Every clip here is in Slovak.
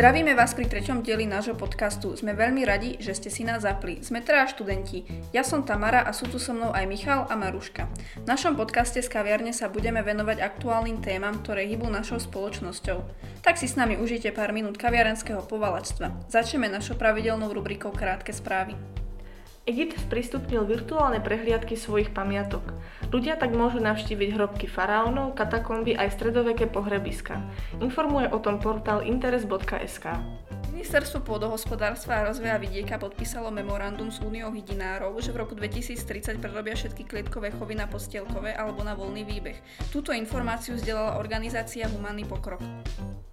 Zdravíme vás pri treťom dieli nášho podcastu. Sme veľmi radi, že ste si nás zapli. Sme teda študenti. Ja som Tamara a sú tu so mnou aj Michal a Maruška. V našom podcaste z kaviarne sa budeme venovať aktuálnym témam, ktoré hýbu našou spoločnosťou. Tak si s nami užite pár minút kaviarenského povalačstva. Začneme našou pravidelnou rubrikou Krátke správy. Egypt sprístupnil virtuálne prehliadky svojich pamiatok. Ľudia tak môžu navštíviť hrobky faraónov, katakomby aj stredoveké pohrebiska. Informuje o tom portál interes.sk. Ministerstvo pôdohospodárstva a rozvoja vidieka podpísalo memorandum s Úniou hydinárov, že v roku 2030 prerobia všetky klietkové chovy na postielkové alebo na voľný výbeh. Túto informáciu zdieľala organizácia Humanný pokrok.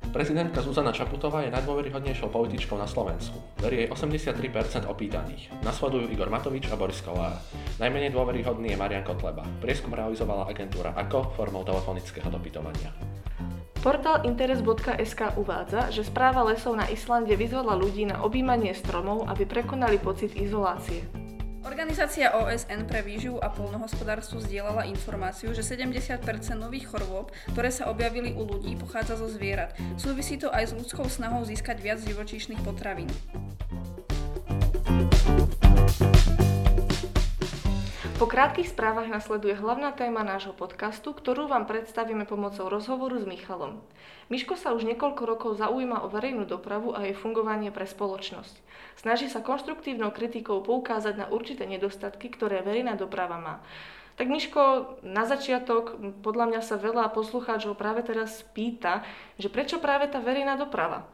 Prezidentka Zuzana Čaputová je najdôveryhodnejšou političkou na Slovensku. Verí jej 83% opýtaných. Nasledujú Igor Matovič a Boris Kolár. Najmenej dôveryhodný je Marian Kotleba. Prieskum realizovala agentúra AKO formou telefonického dopytovania. Portál interes.sk uvádza, že správa lesov na Islande vyzvala ľudí na objímanie stromov, aby prekonali pocit izolácie. Organizácia OSN pre výživu a polnohospodárstvo zdieľala informáciu, že 70% nových chorôb, ktoré sa objavili u ľudí, pochádza zo zvierat. Súvisí to aj s ľudskou snahou získať viac živočíšnych potravín. Po krátkých správach nasleduje hlavná téma nášho podcastu, ktorú vám predstavíme pomocou rozhovoru s Michalom. Miško sa už niekoľko rokov zaujíma o verejnú dopravu a jej fungovanie pre spoločnosť. Snaží sa konštruktívnou kritikou poukázať na určité nedostatky, ktoré verejná doprava má. Tak Miško, na začiatok, podľa mňa sa veľa poslucháčov práve teraz pýta, že prečo práve tá verejná doprava?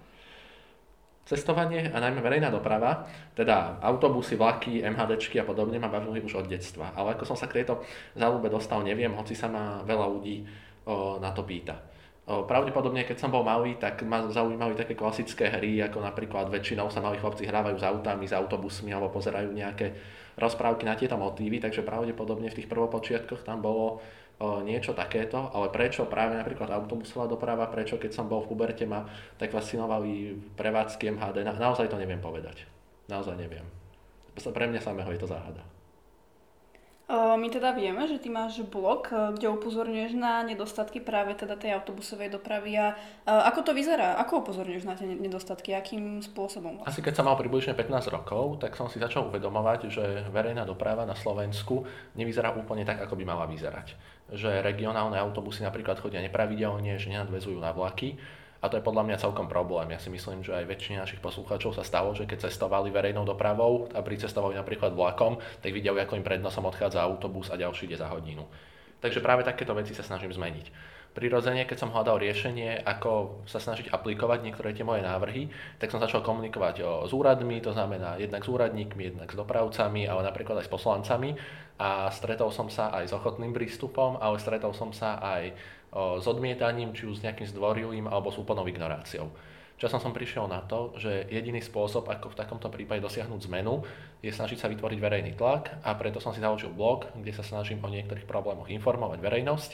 Cestovanie a najmä verejná doprava, teda autobusy, vlaky, MHDčky a podobne ma bavili už od detstva. Ale ako som sa k tejto záľube dostal, neviem, hoci sa ma veľa ľudí o, na to pýta. O, pravdepodobne, keď som bol malý, tak ma zaujímali také klasické hry, ako napríklad väčšinou sa malí chlapci hrávajú s autami, s autobusmi alebo pozerajú nejaké rozprávky na tieto motívy, takže pravdepodobne v tých prvopočiatkoch tam bolo niečo takéto, ale prečo práve napríklad autobusová doprava, prečo keď som bol v Huberte ma tak fascinovali prevádzky MHD, na, naozaj to neviem povedať. Naozaj neviem. Pre mňa samého je to záhada. My teda vieme, že ty máš blog, kde upozorňuješ na nedostatky práve teda tej autobusovej dopravy a ako to vyzerá? Ako upozorňuješ na tie nedostatky? Akým spôsobom? Asi keď som mal približne 15 rokov, tak som si začal uvedomovať, že verejná doprava na Slovensku nevyzerá úplne tak, ako by mala vyzerať. Že regionálne autobusy napríklad chodia nepravidelne, že nenadvezujú na vlaky a to je podľa mňa celkom problém. Ja si myslím, že aj väčšina našich poslucháčov sa stalo, že keď cestovali verejnou dopravou a pricestovali napríklad vlakom, tak videli, ako im pred odchádza autobus a ďalší ide za hodinu. Takže práve takéto veci sa snažím zmeniť. Prirodzene, keď som hľadal riešenie, ako sa snažiť aplikovať niektoré tie moje návrhy, tak som začal komunikovať o, s úradmi, to znamená jednak s úradníkmi, jednak s dopravcami, ale napríklad aj s poslancami. A stretol som sa aj s ochotným prístupom, ale stretol som sa aj s odmietaním, či už s nejakým zdvorilým alebo s úplnou ignoráciou. Časom som prišiel na to, že jediný spôsob, ako v takomto prípade dosiahnuť zmenu, je snažiť sa vytvoriť verejný tlak a preto som si založil blog, kde sa snažím o niektorých problémoch informovať verejnosť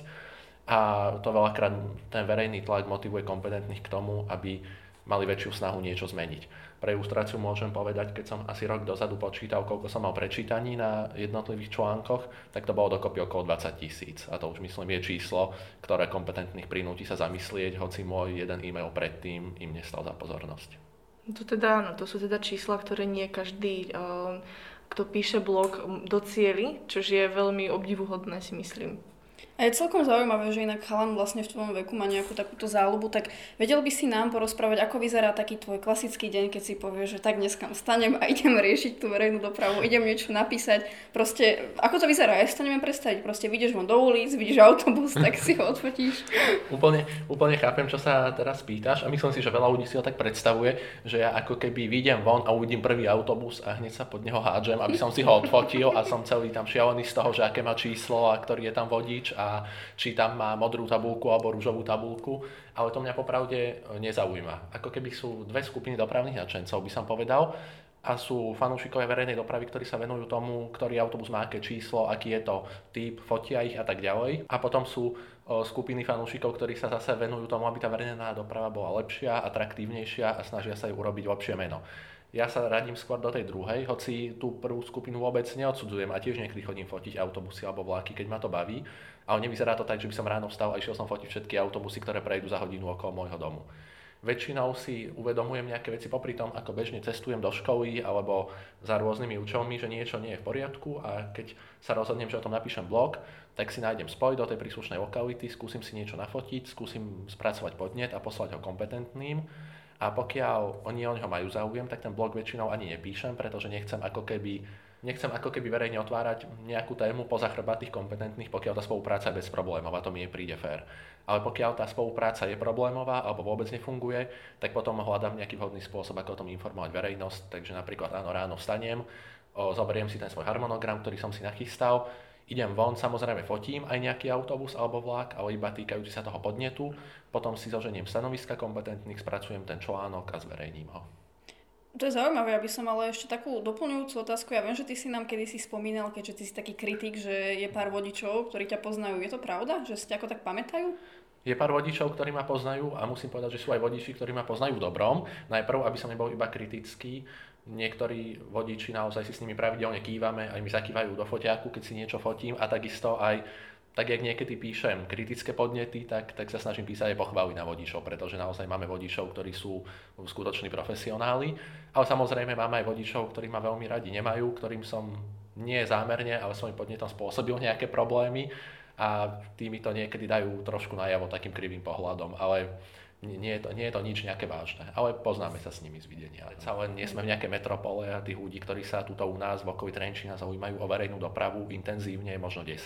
a to veľakrát ten verejný tlak motivuje kompetentných k tomu, aby mali väčšiu snahu niečo zmeniť. Pre ilustráciu môžem povedať, keď som asi rok dozadu počítal, koľko som mal prečítaní na jednotlivých článkoch, tak to bolo dokopy okolo 20 tisíc. A to už myslím je číslo, ktoré kompetentných prinúti sa zamyslieť, hoci môj jeden e-mail predtým im nestal za pozornosť. To, teda, no, to sú teda čísla, ktoré nie každý, um, kto píše blog, docieli, čo je veľmi obdivuhodné si myslím. A je celkom zaujímavé, že inak chalan vlastne v tvojom veku má nejakú takúto záľubu, tak vedel by si nám porozprávať, ako vyzerá taký tvoj klasický deň, keď si povieš, že tak dneska vstanem a idem riešiť tú verejnú dopravu, idem niečo napísať. Proste, ako to vyzerá? Ja si to neviem predstaviť. Proste vidíš von do ulic, vidíš autobus, tak si ho odfotíš. úplne, úplne chápem, čo sa teraz pýtaš a myslím si, že veľa ľudí si ho tak predstavuje, že ja ako keby vidím von a uvidím prvý autobus a hneď sa pod neho hádžem, aby som si ho odfotil a som celý tam šialený z toho, že aké má číslo a ktorý je tam vodič a či tam má modrú tabulku alebo rúžovú tabulku, ale to mňa popravde e, nezaujíma. Ako keby sú dve skupiny dopravných nadšencov, by som povedal, a sú fanúšikovia verejnej dopravy, ktorí sa venujú tomu, ktorý autobus má aké číslo, aký je to typ, fotia ich a tak ďalej. A potom sú e, skupiny fanúšikov, ktorí sa zase venujú tomu, aby tá verejná doprava bola lepšia, atraktívnejšia a snažia sa ju urobiť lepšie meno. Ja sa radím skôr do tej druhej, hoci tú prvú skupinu vôbec neodsudzujem a tiež niekedy chodím fotiť autobusy alebo vláky, keď ma to baví, ale nevyzerá to tak, že by som ráno vstal a išiel som fotiť všetky autobusy, ktoré prejdú za hodinu okolo môjho domu. väčšinou si uvedomujem nejaké veci popri tom, ako bežne cestujem do školy alebo za rôznymi účelmi, že niečo nie je v poriadku a keď sa rozhodnem, že o tom napíšem blog, tak si nájdem spoj do tej príslušnej lokality, skúsim si niečo nafotiť, skúsim spracovať podnet a poslať ho kompetentným. A pokiaľ oni o neho majú záujem, tak ten blog väčšinou ani nepíšem, pretože nechcem ako keby nechcem ako keby verejne otvárať nejakú tému poza chrbát kompetentných, pokiaľ tá spolupráca je bez problémov a to mi príde fér. Ale pokiaľ tá spolupráca je problémová alebo vôbec nefunguje, tak potom hľadám nejaký vhodný spôsob, ako o tom informovať verejnosť. Takže napríklad áno, ráno vstanem, o, zoberiem si ten svoj harmonogram, ktorý som si nachystal, idem von, samozrejme fotím aj nejaký autobus alebo vlak, ale iba týkajúci sa toho podnetu, potom si zoženiem stanoviska kompetentných, spracujem ten článok a zverejním ho. To je zaujímavé, aby som ale ešte takú doplňujúcu otázku. Ja viem, že ty si nám kedysi spomínal, keďže ty si taký kritik, že je pár vodičov, ktorí ťa poznajú. Je to pravda, že si ťa ako tak pamätajú? Je pár vodičov, ktorí ma poznajú a musím povedať, že sú aj vodiči, ktorí ma poznajú v dobrom. Najprv, aby som nebol iba kritický, niektorí vodiči naozaj si s nimi pravidelne kývame, aj mi zakývajú do foťáku, keď si niečo fotím a takisto aj tak jak niekedy píšem kritické podnety, tak, tak sa snažím písať aj pochvály na vodičov, pretože naozaj máme vodičov, ktorí sú skutoční profesionáli, ale samozrejme máme aj vodičov, ktorí ma veľmi radi nemajú, ktorým som nie zámerne, ale svojim podnetom spôsobil nejaké problémy a tými to niekedy dajú trošku najavo takým krivým pohľadom, ale nie je, to, nie je to nič nejaké vážne, ale poznáme sa s nimi z videnia. Ale nie sme v nejaké metropole a tých ľudí, ktorí sa tuto u nás v okolí Trenčína zaujímajú o verejnú dopravu intenzívne, je možno 10.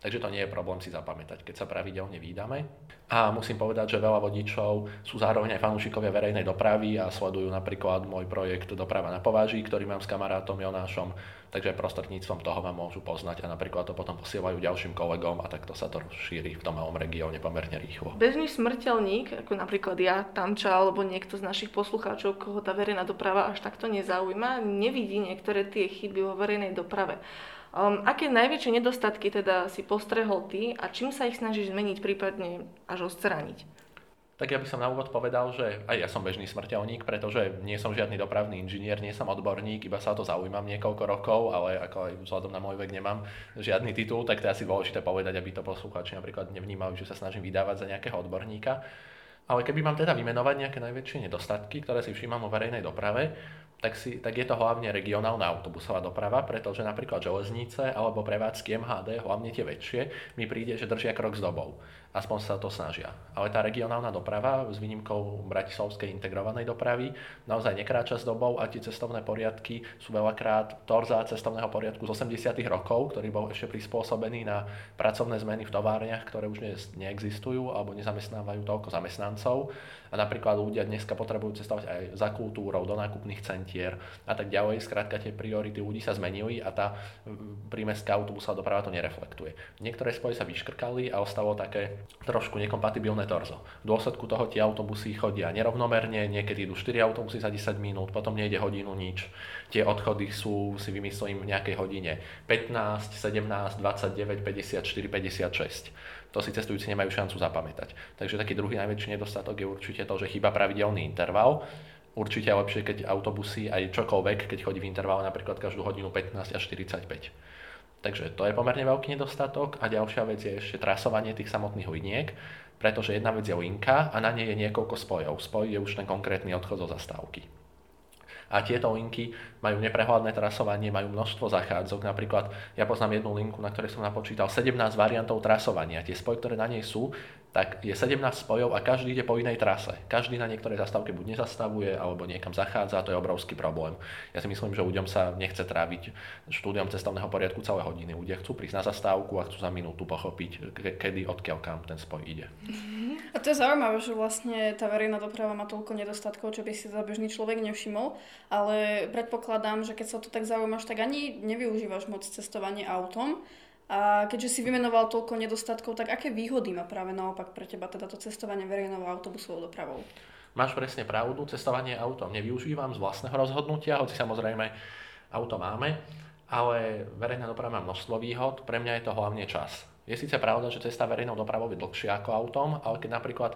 Takže to nie je problém si zapamätať, keď sa pravidelne výdame. A musím povedať, že veľa vodičov sú zároveň aj fanúšikovia verejnej dopravy a sledujú napríklad môj projekt Doprava na pováží, ktorý mám s kamarátom Jonášom, takže prostredníctvom toho ma môžu poznať a napríklad to potom posielajú ďalším kolegom a takto sa to šíri v tom malom regióne pomerne rýchlo. Bežný smrteľník, ako napríklad ja, Tamča alebo niekto z našich poslucháčov, koho tá verejná doprava až takto nezaujíma, nevidí niektoré tie chyby vo verejnej doprave. Um, aké najväčšie nedostatky teda si postrehol ty a čím sa ich snažíš zmeniť, prípadne až odstrániť? Tak ja by som na úvod povedal, že aj ja som bežný smrteľník, pretože nie som žiadny dopravný inžinier, nie som odborník, iba sa to zaujímam niekoľko rokov, ale ako aj vzhľadom na môj vek nemám žiadny titul, tak to je asi dôležité povedať, aby to poslucháči napríklad nevnímali, že sa snažím vydávať za nejakého odborníka. Ale keby mám teda vymenovať nejaké najväčšie nedostatky, ktoré si všímam o verejnej doprave, tak, si, tak je to hlavne regionálna autobusová doprava, pretože napríklad železnice alebo prevádzky MHD, hlavne tie väčšie, mi príde, že držia krok s dobou aspoň sa to snažia. Ale tá regionálna doprava s výnimkou bratislavskej integrovanej dopravy naozaj nekráča s dobou a tie cestovné poriadky sú veľakrát torza cestovného poriadku z 80. rokov, ktorý bol ešte prispôsobený na pracovné zmeny v továrniach, ktoré už dnes neexistujú alebo nezamestnávajú toľko zamestnancov. A napríklad ľudia dneska potrebujú cestovať aj za kultúrou, do nákupných centier a tak ďalej. Skrátka tie priority ľudí sa zmenili a tá prímestská autobusová doprava to nereflektuje. Niektoré spoje sa vyškrkali a ostalo také trošku nekompatibilné torzo. V dôsledku toho tie autobusy chodia nerovnomerne, niekedy idú 4 autobusy za 10 minút, potom nejde hodinu nič. Tie odchody sú, si vymyslím, v nejakej hodine 15, 17, 29, 54, 56. To si cestujúci nemajú šancu zapamätať. Takže taký druhý najväčší nedostatok je určite to, že chýba pravidelný interval. Určite je lepšie, keď autobusy aj čokoľvek, keď chodí v intervale napríklad každú hodinu 15 až 45. Takže to je pomerne veľký nedostatok. A ďalšia vec je ešte trasovanie tých samotných liniek, pretože jedna vec je linka a na nej je niekoľko spojov. Spoj je už ten konkrétny odchod zo zastávky. A tieto linky majú neprehľadné trasovanie, majú množstvo zachádzok. Napríklad ja poznám jednu linku, na ktorej som napočítal 17 variantov trasovania. Tie spoje, ktoré na nej sú, tak je 17 spojov a každý ide po inej trase. Každý na niektorej zastávke buď nezastavuje, alebo niekam zachádza a to je obrovský problém. Ja si myslím, že ľuďom sa nechce tráviť štúdiom cestovného poriadku celé hodiny. Ľudia chcú prísť na zastávku a chcú za minútu pochopiť, kedy, odkiaľ kam ten spoj ide. A to je zaujímavé, že vlastne tá verejná doprava má toľko nedostatkov, čo by si za bežný človek nevšimol, ale predpokladám, že keď sa to tak zaujímaš, tak ani nevyužívaš moc cestovanie autom, a keďže si vymenoval toľko nedostatkov, tak aké výhody má práve naopak pre teba teda to cestovanie verejnou autobusovou dopravou? Máš presne pravdu, cestovanie autom nevyužívam z vlastného rozhodnutia, hoci samozrejme auto máme, ale verejná doprava má množstvo výhod, pre mňa je to hlavne čas. Je síce pravda, že cesta verejnou dopravou je dlhšia ako autom, ale keď napríklad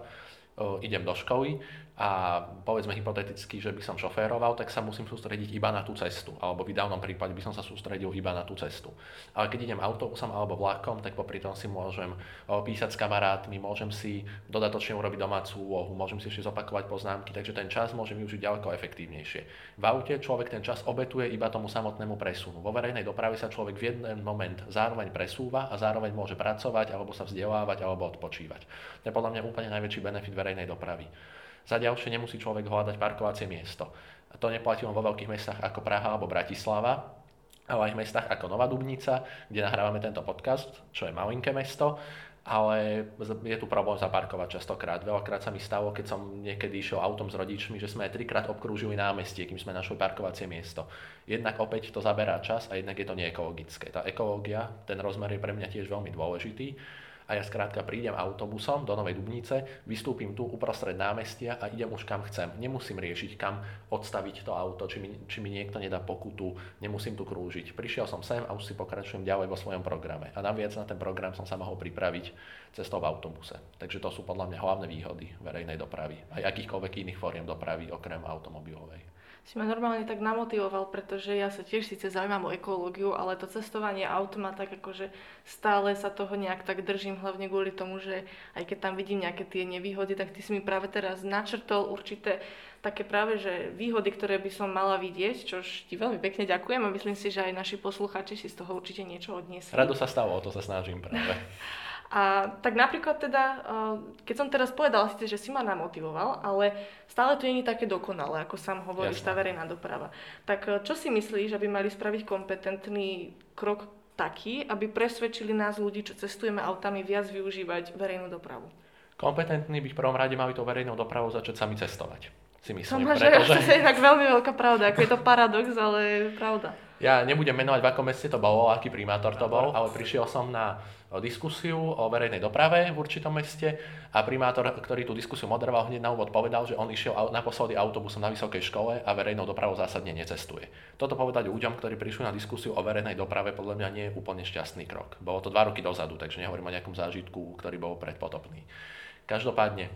idem do školy a povedzme hypoteticky, že by som šoféroval, tak sa musím sústrediť iba na tú cestu. Alebo v ideálnom prípade by som sa sústredil iba na tú cestu. Ale keď idem autobusom alebo vlakom, tak popri tom si môžem písať s kamarátmi, môžem si dodatočne urobiť domácu úlohu, môžem si ešte zopakovať poznámky, takže ten čas môžem využiť ďaleko efektívnejšie. V aute človek ten čas obetuje iba tomu samotnému presunu. Vo verejnej doprave sa človek v jeden moment zároveň presúva a zároveň môže pracovať alebo sa vzdelávať alebo odpočívať. To je podľa mňa úplne najväčší benefit verejnej dopravy. Za ďalšie nemusí človek hľadať parkovacie miesto. To neplatí len vo veľkých mestách ako Praha alebo Bratislava, ale aj v mestách ako Nová Dubnica, kde nahrávame tento podcast, čo je malinké mesto, ale je tu problém zaparkovať častokrát. Veľakrát sa mi stalo, keď som niekedy išiel autom s rodičmi, že sme trikrát obkrúžili námestie, kým sme našli parkovacie miesto. Jednak opäť to zaberá čas a jednak je to neekologické. Tá ekológia, ten rozmer je pre mňa tiež veľmi dôležitý a ja skrátka prídem autobusom do Novej Dubnice, vystúpim tu uprostred námestia a idem už kam chcem. Nemusím riešiť, kam odstaviť to auto, či mi, či mi niekto nedá pokutu, nemusím tu krúžiť. Prišiel som sem a už si pokračujem ďalej vo svojom programe. A naviac na ten program som sa mohol pripraviť cestou v autobuse. Takže to sú podľa mňa hlavné výhody verejnej dopravy. Aj akýchkoľvek iných fóriem dopravy okrem automobilovej si ma normálne tak namotivoval, pretože ja sa tiež síce zaujímam o ekológiu, ale to cestovanie autom tak akože stále sa toho nejak tak držím, hlavne kvôli tomu, že aj keď tam vidím nejaké tie nevýhody, tak ty si mi práve teraz načrtol určité také práve, že výhody, ktoré by som mala vidieť, čož ti veľmi pekne ďakujem a myslím si, že aj naši poslucháči si z toho určite niečo odniesli. Rado sa stalo, o to sa snažím práve. A tak napríklad teda, eh, keď som teraz povedala síce, že si ma namotivoval, ale stále to nie je také dokonalé, ako sám hovoríš, tá verejná doprava. Tak eh, čo si myslíš, aby mali spraviť kompetentný krok taký, aby presvedčili nás ľudí, čo cestujeme autami, viac využívať verejnú dopravu? Kompetentní by v prvom rade mali to verejnou dopravou začať sami cestovať. Si myslím, to máš pretože... to je tak veľmi veľká pravda, ako je to paradox, ale pravda. Ja nebudem menovať, v akom meste to bolo, aký primátor to bol, ale prišiel som na diskusiu o verejnej doprave v určitom meste a primátor, ktorý tú diskusiu moderoval, hneď na úvod povedal, že on išiel naposledy autobusom na vysokej škole a verejnou dopravou zásadne necestuje. Toto povedať ľuďom, ktorí prišli na diskusiu o verejnej doprave, podľa mňa nie je úplne šťastný krok. Bolo to dva roky dozadu, takže nehovorím o nejakom zážitku, ktorý bol predpotopný. Každopádne,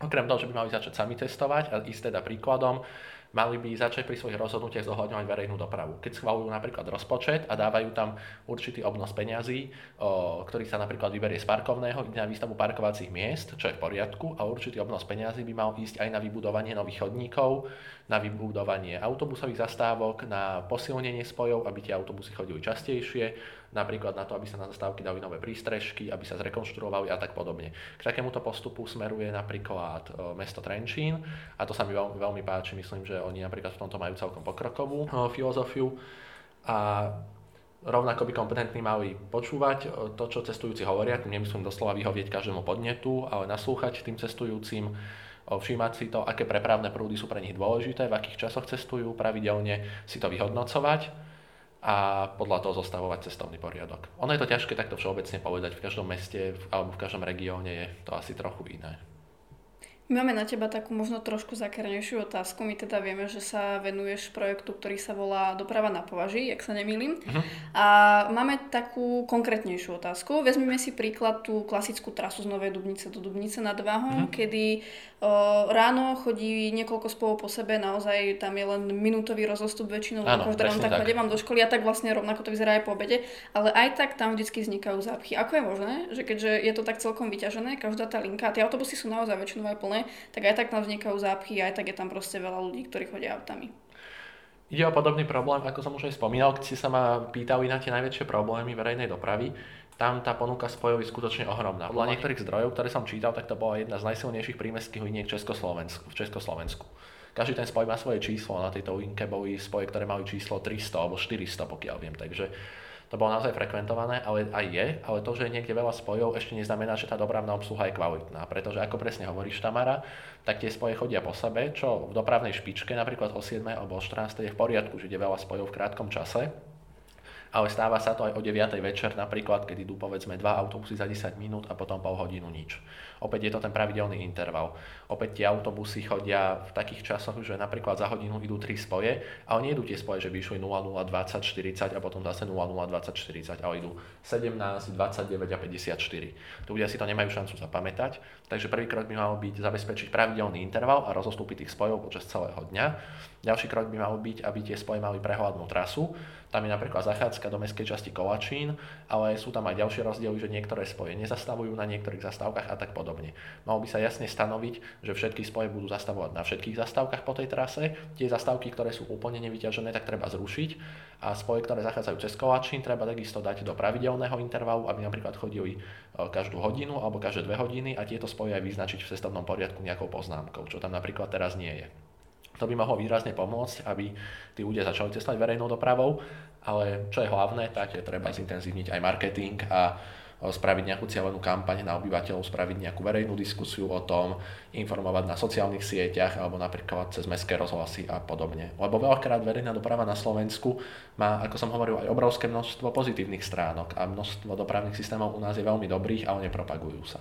okrem toho, že by mali začať sami testovať a ísť teda príkladom, mali by začať pri svojich rozhodnutiach zohľadňovať verejnú dopravu. Keď schvalujú napríklad rozpočet a dávajú tam určitý obnos peňazí, o, ktorý sa napríklad vyberie z parkovného, ide na výstavbu parkovacích miest, čo je v poriadku, a určitý obnos peňazí by mal ísť aj na vybudovanie nových chodníkov, na vybudovanie autobusových zastávok, na posilnenie spojov, aby tie autobusy chodili častejšie, napríklad na to, aby sa na zastávky dali nové prístrežky, aby sa zrekonštruovali a tak podobne. K takémuto postupu smeruje napríklad e, mesto Trenčín a to sa mi veľmi, veľmi páči, myslím, že oni napríklad v tomto majú celkom pokrokovú e, filozofiu a rovnako by kompetentní mali počúvať e, to, čo cestujúci hovoria, tým nemyslím doslova vyhovieť každému podnetu, ale naslúchať tým cestujúcim, všímať si to, aké prepravné prúdy sú pre nich dôležité, v akých časoch cestujú, pravidelne si to vyhodnocovať a podľa toho zostavovať cestovný poriadok. Ono je to ťažké takto všeobecne povedať, v každom meste alebo v každom regióne je to asi trochu iné. My máme na teba takú možno trošku zakernejšiu otázku. My teda vieme, že sa venuješ projektu, ktorý sa volá Doprava na považí, ak sa nemýlim. Uh-huh. A máme takú konkrétnejšiu otázku. Vezmeme si príklad tú klasickú trasu z Novej Dubnice do Dubnice nad Váhom, uh-huh. kedy o, ráno chodí niekoľko spolu po sebe, naozaj tam je len minútový rozostup väčšinou, Áno, každý tak, tak. chodím do školy a tak vlastne rovnako to vyzerá aj po obede, ale aj tak tam vždy vznikajú zápchy. Ako je možné, že keďže je to tak celkom vyťažené, každá tá linka, tie autobusy sú naozaj väčšinou aj plné, tak aj tak tam vznikajú zápchy, aj tak je tam proste veľa ľudí, ktorí chodia autami. Ide o podobný problém, ako som už aj spomínal, keď ste sa ma pýtali na tie najväčšie problémy verejnej dopravy. Tam tá ponuka spojov je skutočne ohromná. Podľa niektorých zdrojov, ktoré som čítal, tak to bola jedna z najsilnejších prímeských liniek v Československu. V Československu. Každý ten spoj má svoje číslo, na tejto linke boli spoje, ktoré mali číslo 300 alebo 400, pokiaľ viem. Takže to bolo naozaj frekventované, ale aj je, ale to, že je niekde veľa spojov, ešte neznamená, že tá dopravná obsluha je kvalitná, pretože ako presne hovoríš Tamara, tak tie spoje chodia po sebe, čo v dopravnej špičke napríklad o 7 alebo o 14 je v poriadku, že ide veľa spojov v krátkom čase, ale stáva sa to aj o 9. večer napríklad, keď idú povedzme dva autobusy za 10 minút a potom pol hodinu nič. Opäť je to ten pravidelný interval. Opäť tie autobusy chodia v takých časoch, že napríklad za hodinu idú 3 spoje, ale nie idú tie spoje, že by išli 0020 40 a potom zase 0020 40, ale idú 17, 29 a 54. Tu ľudia si to nemajú šancu zapamätať, takže prvý krok by mal byť zabezpečiť pravidelný interval a rozostúpiť tých spojov počas celého dňa. Ďalší krok by mal byť, aby tie spoje mali prehľadnú trasu. Tam je napríklad zachádzka do mestskej časti Kovačín, ale sú tam aj ďalšie rozdiely, že niektoré spoje nezastavujú na niektorých zastávkach a tak podobne. Malo by sa jasne stanoviť, že všetky spoje budú zastavovať na všetkých zastávkach po tej trase. Tie zastávky, ktoré sú úplne nevyťažené, tak treba zrušiť a spoje, ktoré zachádzajú cez Kovačín, treba takisto dať do pravidelného intervalu, aby napríklad chodili e, každú hodinu alebo každé dve hodiny a tieto spoje aj vyznačiť v cestovnom poriadku nejakou poznámkou, čo tam napríklad teraz nie je. To by mohlo výrazne pomôcť, aby tí ľudia začali cestovať verejnou dopravou, ale čo je hlavné, tak je treba zintenzívniť aj marketing a spraviť nejakú cieľenú kampaň na obyvateľov, spraviť nejakú verejnú diskusiu o tom, informovať na sociálnych sieťach alebo napríklad cez mestské rozhlasy a podobne. Lebo veľakrát verejná doprava na Slovensku má, ako som hovoril, aj obrovské množstvo pozitívnych stránok a množstvo dopravných systémov u nás je veľmi dobrých, ale nepropagujú sa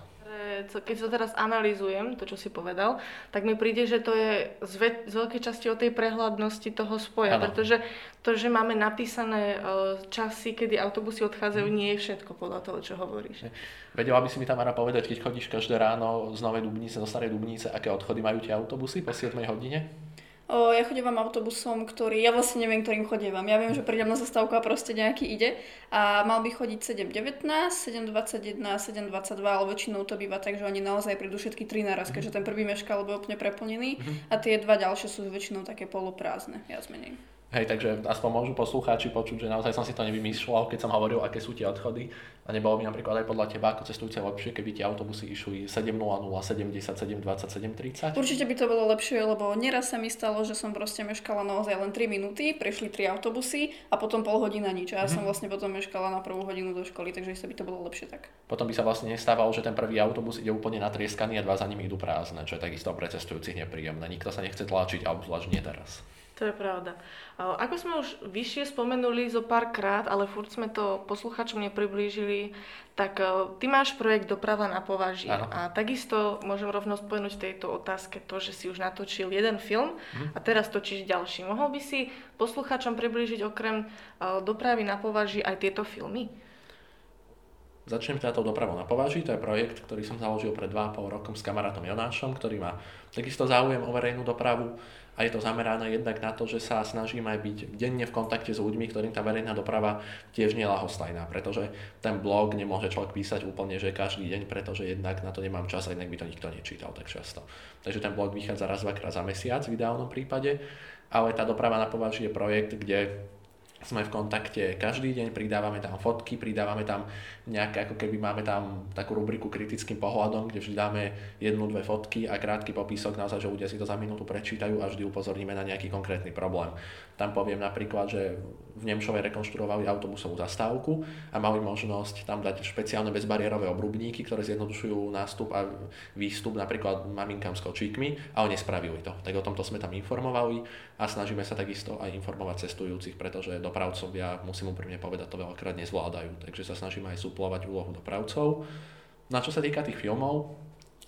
keď sa teraz analýzujem, to čo si povedal, tak mi príde, že to je z, ve- z veľkej časti o tej prehľadnosti toho spoja, ano. pretože to, že máme napísané uh, časy, kedy autobusy odchádzajú, hmm. nie je všetko podľa toho, čo hovoríš. Vedela by si mi tam Mara povedať, keď chodíš každé ráno z Novej Dubnice do Starej Dubnice, aké odchody majú tie autobusy po 7 hodine? O, ja chodievam autobusom, ktorý, ja vlastne neviem, ktorým chodievam. Ja viem, že prídem na zastávku a proste nejaký ide a mal by chodiť 7.19, 7.21, 7.22, ale väčšinou to býva tak, že oni naozaj prídu všetky tri naraz, keďže ten prvý meška, lebo je úplne preplnený mhm. a tie dva ďalšie sú väčšinou také poloprázdne, viac menej. Hej, takže aspoň môžu poslucháči počuť, že naozaj som si to nevymýšľal, keď som hovoril, aké sú tie odchody. A nebolo by napríklad aj podľa teba ako cestujúce lepšie, keby tie autobusy išli 7.00, 70, 7.20, 7.30? Určite by to bolo lepšie, lebo neraz sa mi stalo, že som proste meškala naozaj len 3 minúty, prešli 3 autobusy a potom pol hodina nič. A ja mm. som vlastne potom meškala na prvú hodinu do školy, takže sa by to bolo lepšie tak. Potom by sa vlastne nestávalo, že ten prvý autobus ide úplne natrieskaný a dva za nimi idú prázdne, čo je takisto pre cestujúcich nepríjemné. Nikto sa nechce tlačiť, alebo zvlášť nie teraz. To je pravda. Ako sme už vyššie spomenuli zo pár krát, ale furt sme to posluchačom nepriblížili, tak ty máš projekt Doprava na považí. Ano. A takisto môžem rovno spomenúť v tejto otázke to, že si už natočil jeden film hm. a teraz točíš ďalší. Mohol by si posluchačom priblížiť okrem Dopravy na považí aj tieto filmy? Začnem táto dopravou na považí, to je projekt, ktorý som založil pred 2,5 rokom s kamarátom Jonášom, ktorý má takisto záujem o verejnú dopravu a je to zamerané jednak na to, že sa snažím aj byť denne v kontakte s ľuďmi, ktorým tá verejná doprava tiež nie je lahostajná, pretože ten blog nemôže človek písať úplne, že každý deň, pretože jednak na to nemám čas a inak by to nikto nečítal tak často. Takže ten blog vychádza raz, dvakrát za mesiac v ideálnom prípade, ale tá doprava na považí je projekt, kde sme v kontakte každý deň, pridávame tam fotky, pridávame tam nejaké, ako keby máme tam takú rubriku kritickým pohľadom, kde vždy dáme jednu, dve fotky a krátky popísok, naozaj, že ľudia si to za minútu prečítajú a vždy upozorníme na nejaký konkrétny problém. Tam poviem napríklad, že v Nemšovej rekonštruovali autobusovú zastávku a mali možnosť tam dať špeciálne bezbariérové obrubníky, ktoré zjednodušujú nástup a výstup napríklad maminkám s kočíkmi, ale nespravili to. Tak o tomto sme tam informovali a snažíme sa takisto aj informovať cestujúcich, pretože dopravcovia, musím úprimne povedať, to veľakrát nezvládajú. Takže sa snažíme aj suplovať úlohu dopravcov. Na čo sa týka tých filmov,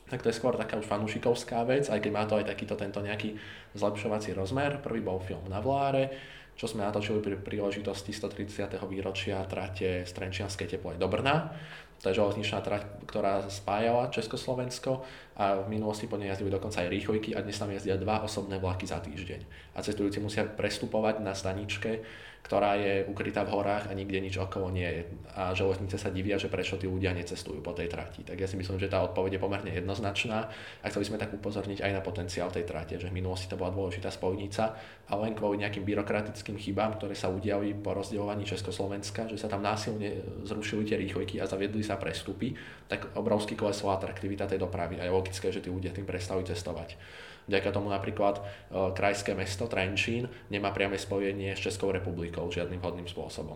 tak to je skôr taká už fanúšikovská vec, aj keď má to aj takýto tento nejaký zlepšovací rozmer. Prvý bol film na Vláre, čo sme natočili pri príležitosti 130. výročia trate z Trenčianskej teplej do Brna. To je železničná trať, ktorá spájala Československo a v minulosti po nej jazdili dokonca aj rýchojky a dnes tam jazdia dva osobné vlaky za týždeň. A cestujúci musia prestupovať na staničke ktorá je ukrytá v horách a nikde nič okolo nie je. A železnice sa divia, že prečo tí ľudia necestujú po tej trati. Tak ja si myslím, že tá odpoveď je pomerne jednoznačná a chceli sme tak upozorniť aj na potenciál tej trate, že v minulosti to bola dôležitá spojnica a len kvôli nejakým byrokratickým chybám, ktoré sa udiali po rozdeľovaní Československa, že sa tam násilne zrušili tie rýchojky a zaviedli sa prestupy, tak obrovsky klesla atraktivita tej dopravy a je logické, že tí ľudia tým prestali cestovať. Vďaka tomu napríklad e, krajské mesto Trenčín nemá priame spojenie s Českou republikou žiadnym vhodným spôsobom.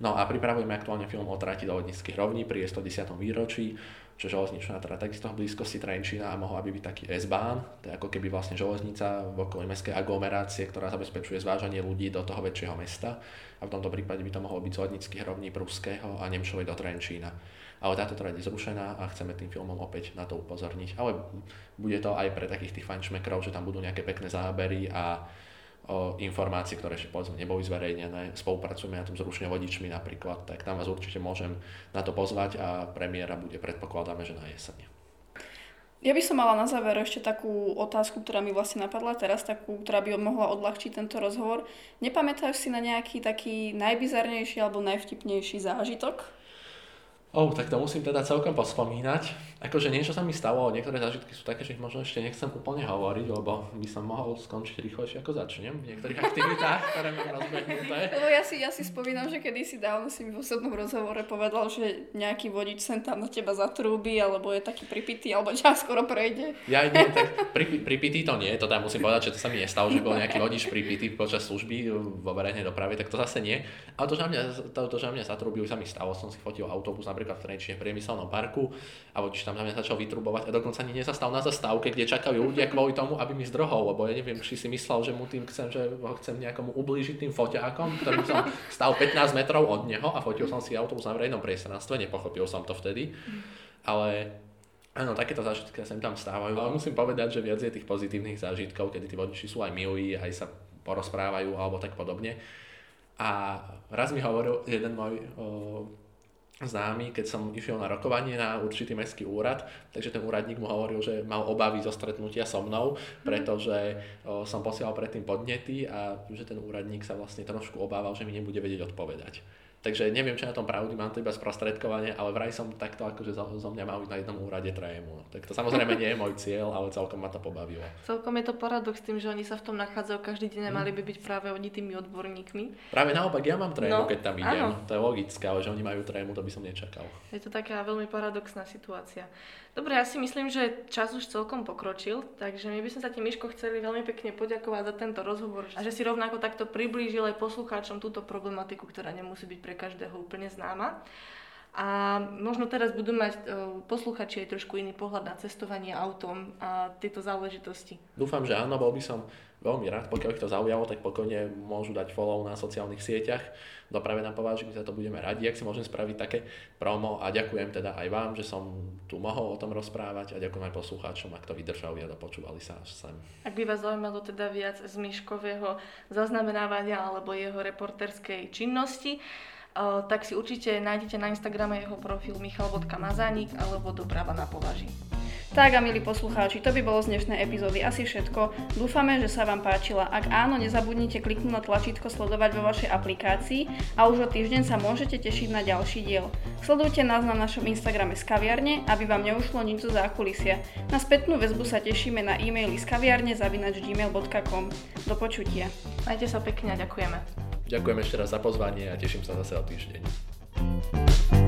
No a pripravujeme aktuálne film o trati do vodnických rovní pri 110. výročí, čo železničná trať takisto v blízkosti Trenčína mohla by byť taký S-Bahn, to je ako keby vlastne železnica v okolí mestskej aglomerácie, ktorá zabezpečuje zvážanie ľudí do toho väčšieho mesta a v tomto prípade by to mohlo byť z vodnických rovní Pruského a Nemšovej do Trenčína. Ale táto trať je zrušená a chceme tým filmom opäť na to upozorniť. Ale bude to aj pre takých tých fančmekrov, že tam budú nejaké pekné zábery a o informácie, ktoré ešte povedzme neboli zverejnené, spolupracujeme na tom s ručne vodičmi napríklad, tak tam vás určite môžem na to pozvať a premiéra bude predpokladáme, že na jeseň. Ja by som mala na záver ešte takú otázku, ktorá mi vlastne napadla teraz, takú, ktorá by mohla odľahčiť tento rozhovor. Nepamätáš si na nejaký taký najbizarnejší alebo najvtipnejší zážitok? Oh, tak to musím teda celkom pospomínať. Akože niečo sa mi stalo, niektoré zážitky sú také, že ich možno ešte nechcem úplne hovoriť, lebo by som mohol skončiť rýchlejšie ako začnem v niektorých aktivitách, ktoré mám rozbehnuté. Lebo ja si, ja si spomínam, že kedysi dávno si mi v osobnom rozhovore povedal, že nejaký vodič sem tam na teba zatrúbi, alebo je taký pripitý, alebo čas skoro prejde. Ja nie, tak pri, pripitý to nie, to tam musím povedať, že to sa mi nestalo, že bol nejaký vodič pripitý počas služby vo verejnej doprave, tak to zase nie. Ale to, že mňa, to, to, že mňa zatrúbil, sa mi stalo, som si fotil autobus napríklad napríklad v Trenčine v priemyselnom parku a vodič tam na mňa začal vytrubovať a dokonca ani nezastal na zastávke, kde čakali ľudia kvôli tomu, aby mi zdrohol, lebo ja neviem, či si myslel, že mu tým chcem, že ho chcem nejakomu ublížiť tým foťákom, ktorým som stal 15 metrov od neho a fotil som si autobus na verejnom priestranstve, nepochopil som to vtedy, ale Áno, takéto zážitky sa tam stávajú, ale musím povedať, že viac je tých pozitívnych zážitkov, kedy tí vodiči sú aj milí, aj sa porozprávajú alebo tak podobne. A raz mi hovoril jeden môj známy, keď som išiel na rokovanie na určitý mestský úrad, takže ten úradník mu hovoril, že mal obavy zo stretnutia so mnou, pretože o, som posielal predtým podnety a že ten úradník sa vlastne trošku obával, že mi nebude vedieť odpovedať. Takže neviem, či na tom pravdy, mám to iba sprostredkovanie, ale vraj som takto akože zo, zo mňa mal na jednom úrade trému. Tak to samozrejme nie je môj cieľ, ale celkom ma to pobavilo. Celkom je to paradox tým, že oni sa v tom nachádzajú každý deň a mali by byť práve oni tými odborníkmi. Práve naopak, ja mám trému, no, keď tam idem. Áno. To je logické, ale že oni majú trému, to by som nečakal. Je to taká veľmi paradoxná situácia. Dobre, ja si myslím, že čas už celkom pokročil, takže my by sme sa ti, Miško, chceli veľmi pekne poďakovať za tento rozhovor a že si rovnako takto priblížil aj poslucháčom túto problematiku, ktorá nemusí byť pre každého úplne známa. A možno teraz budú mať e, posluchači aj trošku iný pohľad na cestovanie autom a tieto záležitosti. Dúfam, že áno, bol by som veľmi rád, pokiaľ ich to zaujalo, tak pokojne môžu dať follow na sociálnych sieťach. Doprave na pováži, my za to budeme radi, ak si môžem spraviť také promo a ďakujem teda aj vám, že som tu mohol o tom rozprávať a ďakujem aj poslucháčom, ak to vydržali a dopočúvali sa až sem. Ak by vás zaujímalo teda viac z Myškového zaznamenávania alebo jeho reporterskej činnosti, tak si určite nájdete na Instagrame jeho profil michal.mazánik alebo Doprava na považi. Tak a milí poslucháči, to by bolo z dnešnej epizódy asi všetko. Dúfame, že sa vám páčila. Ak áno, nezabudnite kliknúť na tlačítko sledovať vo vašej aplikácii a už o týždeň sa môžete tešiť na ďalší diel. Sledujte nás na našom Instagrame z kaviarne, aby vám neušlo nič zo zákulisia. Na spätnú väzbu sa tešíme na e-maily z kaviarne zavinač gmail.com. Do počutia. Majte sa pekne a ďakujeme. Ďakujem ešte raz za pozvanie a teším sa zase o týždeň.